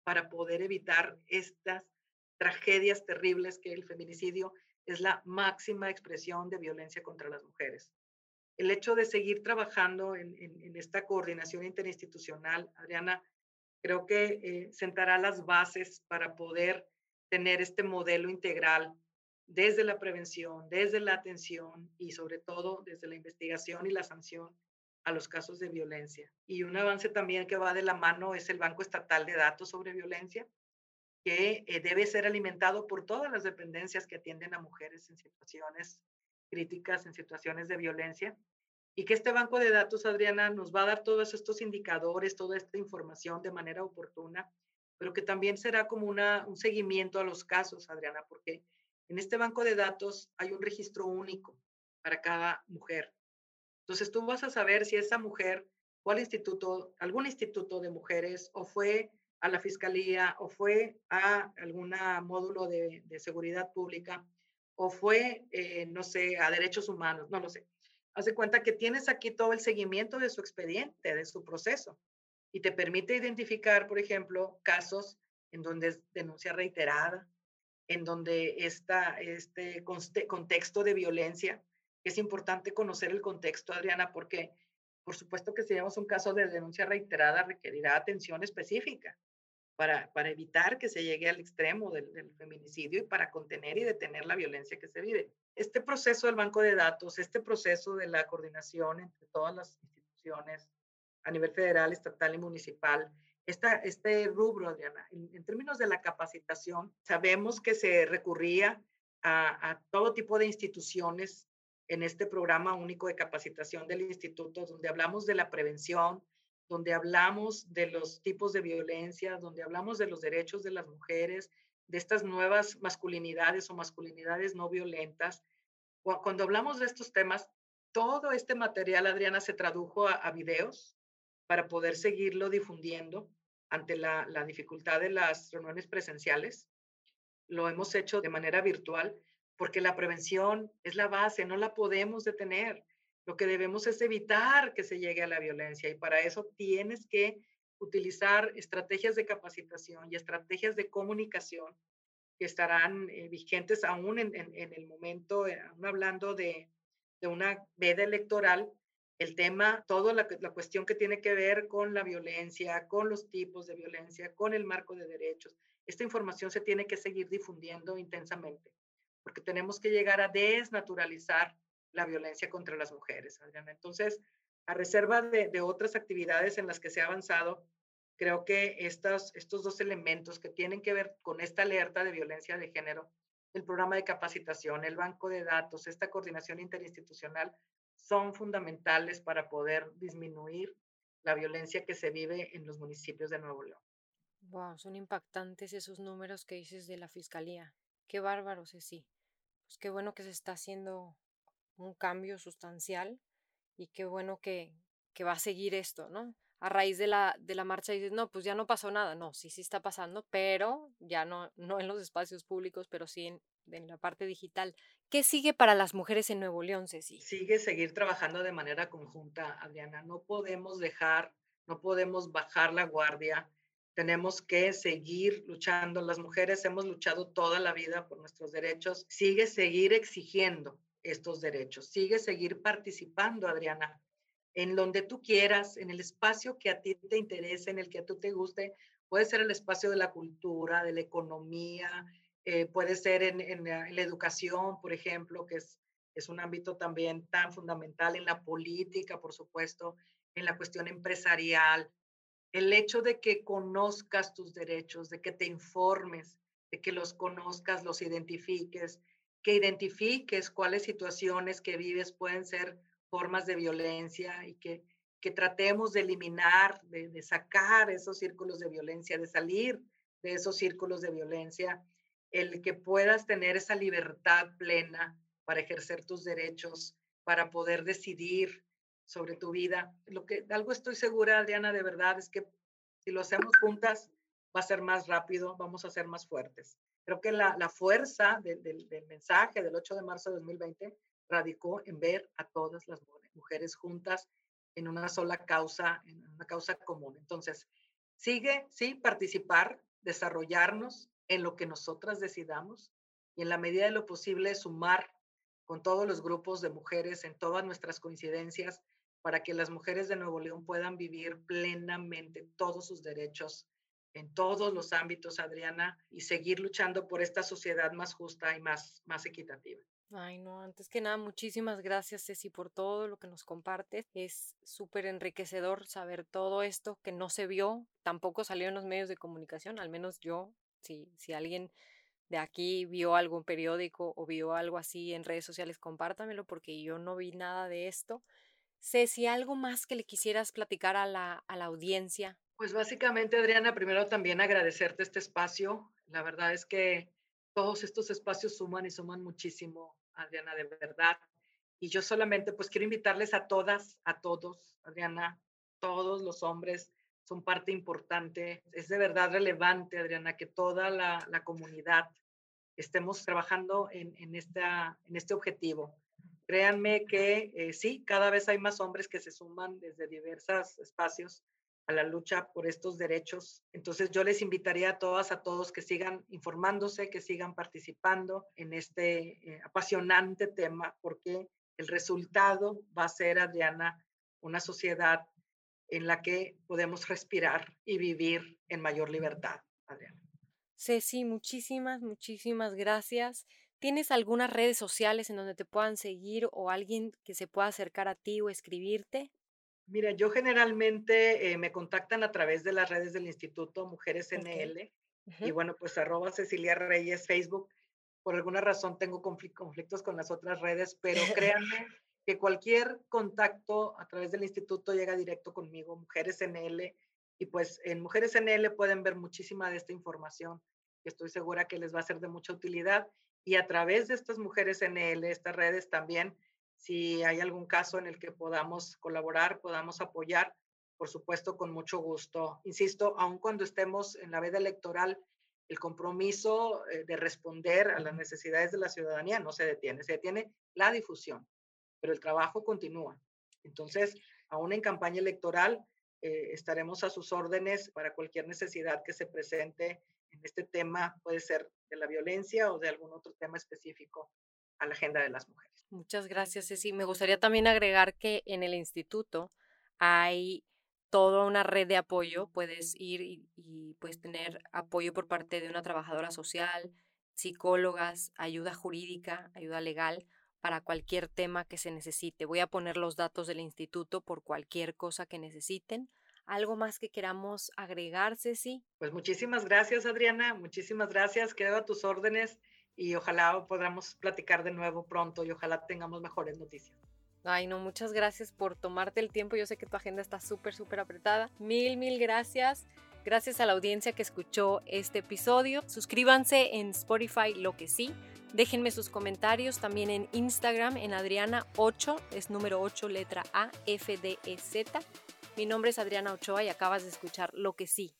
para poder evitar estas tragedias terribles que el feminicidio es la máxima expresión de violencia contra las mujeres el hecho de seguir trabajando en, esta coordinación interinstitucional, Adriana, creo que eh, sentará las bases para poder tener este modelo integral desde la prevención, desde la atención y sobre todo desde la investigación y la sanción a los casos de violencia. Y un avance también que va de la mano es el Banco Estatal de Datos sobre Violencia, que eh, debe ser alimentado por todas las dependencias que atienden a mujeres en situaciones críticas, en situaciones de violencia, y que este banco de datos, Adriana, nos va a dar todos estos indicadores, toda esta información de manera oportuna, pero que también será como una, un seguimiento a los casos, Adriana, porque en este banco de datos hay un registro único para cada mujer. Entonces tú vas a saber si esa mujer fue al instituto, algún instituto de mujeres o fue a la fiscalía o fue a algún módulo de, seguridad pública o fue, eh, no sé, a derechos humanos, no lo sé. Hace cuenta que tienes aquí todo el seguimiento de su expediente, de su proceso, y te permite identificar, por ejemplo, casos en donde es denuncia reiterada, en donde está este contexto de violencia. Es importante conocer el contexto, Adriana, porque por supuesto que si tenemos un caso de denuncia reiterada requerirá atención específica para, para evitar que se llegue al extremo del, del feminicidio y para contener y detener la violencia que se vive este proceso del banco de datos, este proceso de la coordinación entre todas las instituciones a nivel federal, estatal y municipal, esta, este rubro, Adriana, en, términos de la capacitación, sabemos que se recurría a, a, todo tipo de instituciones en este programa único de capacitación del instituto, donde hablamos de la prevención, donde hablamos de los tipos de violencia, donde hablamos de los derechos de las mujeres, de estas nuevas masculinidades o masculinidades no violentas. Cuando hablamos de estos temas, todo este material, Adriana, se tradujo a, videos para poder seguirlo difundiendo ante la, dificultad de las reuniones presenciales. Lo hemos hecho de manera virtual porque la prevención es la base, no la podemos detener. Lo que debemos es evitar que se llegue a la violencia y para eso tienes que utilizar estrategias de capacitación y estrategias de comunicación que estarán eh, vigentes aún en, el momento, eh, aún hablando de, una veda electoral, el tema, toda la, cuestión que tiene que ver con la violencia, con los tipos de violencia, con el marco de derechos. Esta información se tiene que seguir difundiendo intensamente, porque tenemos que llegar a desnaturalizar la violencia contra las mujeres, Adriana. Entonces, a reserva de, otras actividades en las que se ha avanzado, creo que estos dos elementos que tienen que ver con esta alerta de violencia de género, el programa de capacitación, el banco de datos, esta coordinación interinstitucional, son fundamentales para poder disminuir la violencia que se vive en los municipios de Nuevo León. Wow, son impactantes esos números que dices de la fiscalía. Qué bárbaros, sí. Pues qué bueno que se está haciendo un cambio sustancial y qué bueno que, que va a seguir esto, ¿no? A raíz de la, de la marcha dices, no, pues ya no pasó nada. No, sí, sí está pasando, pero ya no, no en los espacios públicos, pero sí en, en la parte digital. ¿Qué sigue para las mujeres en Nuevo León, Ceci? Sigue seguir trabajando de manera conjunta, Adriana. No podemos dejar, no podemos bajar la guardia. Tenemos que seguir luchando. Las mujeres hemos luchado toda la vida por nuestros derechos. Sigue seguir exigiendo estos derechos. Sigue seguir participando, Adriana, en donde tú quieras, en el espacio que a ti te interese, en el que a tú te guste. Puede ser el espacio de la cultura, de la economía, eh, puede ser en, la, educación, por ejemplo, que es, es un ámbito también tan fundamental, en la política, por supuesto, en la cuestión empresarial. El hecho de que conozcas tus derechos, de que te informes, de que los conozcas, los identifiques, que identifiques cuáles situaciones que vives pueden ser formas de violencia y que, que tratemos de eliminar, de, de, sacar esos círculos de violencia, de salir de esos círculos de violencia, el que puedas tener esa libertad plena para ejercer tus derechos, para poder decidir sobre tu vida. Lo que algo estoy segura, Adriana, de verdad es que si lo hacemos juntas va a ser más rápido, vamos a ser más fuertes. Creo que la, la fuerza del mensaje del 8 de marzo de 2020 radicó en ver a todas las mujeres juntas en una sola causa, en una causa común. Entonces, sigue, sí, participar, desarrollarnos en lo que nosotras decidamos y en la medida de lo posible sumar con todos los grupos de mujeres en todas nuestras coincidencias para que las mujeres de Nuevo León puedan vivir plenamente todos sus derechos en todos los ámbitos, Adriana, y seguir luchando por esta sociedad más justa y más, más equitativa. Ay, no, antes que nada, muchísimas gracias, Ceci, por todo lo que nos compartes. Es súper enriquecedor saber todo esto que no se vio, tampoco salió en los medios de comunicación, al menos yo, si, si alguien de aquí vio algo en periódico o vio algo así en redes sociales, compártamelo porque yo no vi nada de esto. Ceci, ¿algo más que le quisieras platicar a la, a la audiencia pues básicamente, Adriana, primero también agradecerte este espacio. La verdad es que todos estos espacios suman y suman muchísimo, Adriana, de verdad. Y yo solamente pues quiero invitarles a todas, a todos, Adriana, todos los hombres son parte importante. Es de verdad relevante, Adriana, que toda la, comunidad estemos trabajando en, en, esta, en este objetivo. Créanme que eh, sí, cada vez hay más hombres que se suman desde diversos espacios a la lucha por estos derechos. Entonces yo les invitaría a todas, a todos que sigan informándose, que sigan participando en este eh, apasionante tema, porque el resultado va a ser, Adriana, una sociedad en la que podemos respirar y vivir en mayor libertad, Adriana. Ceci, muchísimas, muchísimas gracias. ¿Tienes algunas redes sociales en donde te puedan seguir o alguien que se pueda acercar a ti o escribirte? Mira, yo generalmente eh, me contactan a través de las redes del Instituto Mujeres NL y bueno, pues arroba Cecilia Reyes Facebook. Por alguna razón tengo conflictos con las otras redes, pero créanme que cualquier contacto a través del instituto llega directo conmigo, Mujeres NL, y pues en Mujeres NL pueden ver muchísima de esta información que estoy segura que les va a ser de mucha utilidad. Y a través de estas Mujeres NL, estas redes también, si hay algún caso en el que podamos colaborar, podamos apoyar, por supuesto, con mucho gusto. Insisto, aun cuando estemos en la veda electoral, el compromiso eh, de responder a las necesidades de la ciudadanía no se detiene, se detiene la difusión, pero el trabajo continúa. Entonces, aún en campaña electoral, eh, estaremos a sus órdenes para cualquier necesidad que se presente en este tema, puede ser de la violencia o de algún otro tema específico a la agenda de las mujeres. Muchas gracias, Ceci. Me gustaría también agregar que en el instituto hay toda una red de apoyo. Puedes ir y, y puedes tener apoyo por parte de una trabajadora social, psicólogas, ayuda jurídica, ayuda legal para cualquier tema que se necesite. Voy a poner los datos del instituto por cualquier cosa que necesiten. ¿Algo más que queramos agregar, Ceci? Pues muchísimas gracias, Adriana. Muchísimas gracias. Quedo a tus órdenes y ojalá podamos platicar de nuevo pronto y ojalá tengamos mejores noticias. Ay, no, muchas gracias por tomarte el tiempo. Yo sé que tu agenda está súper, súper apretada. Mil, mil gracias. Gracias a la audiencia que escuchó este episodio. Suscríbanse en Spotify, lo que sí. Déjenme sus comentarios también en Instagram, en Adriana8, es número 8, letra A, F, D, E, Z. Mi nombre es Adriana Ochoa y acabas de escuchar Lo que sí,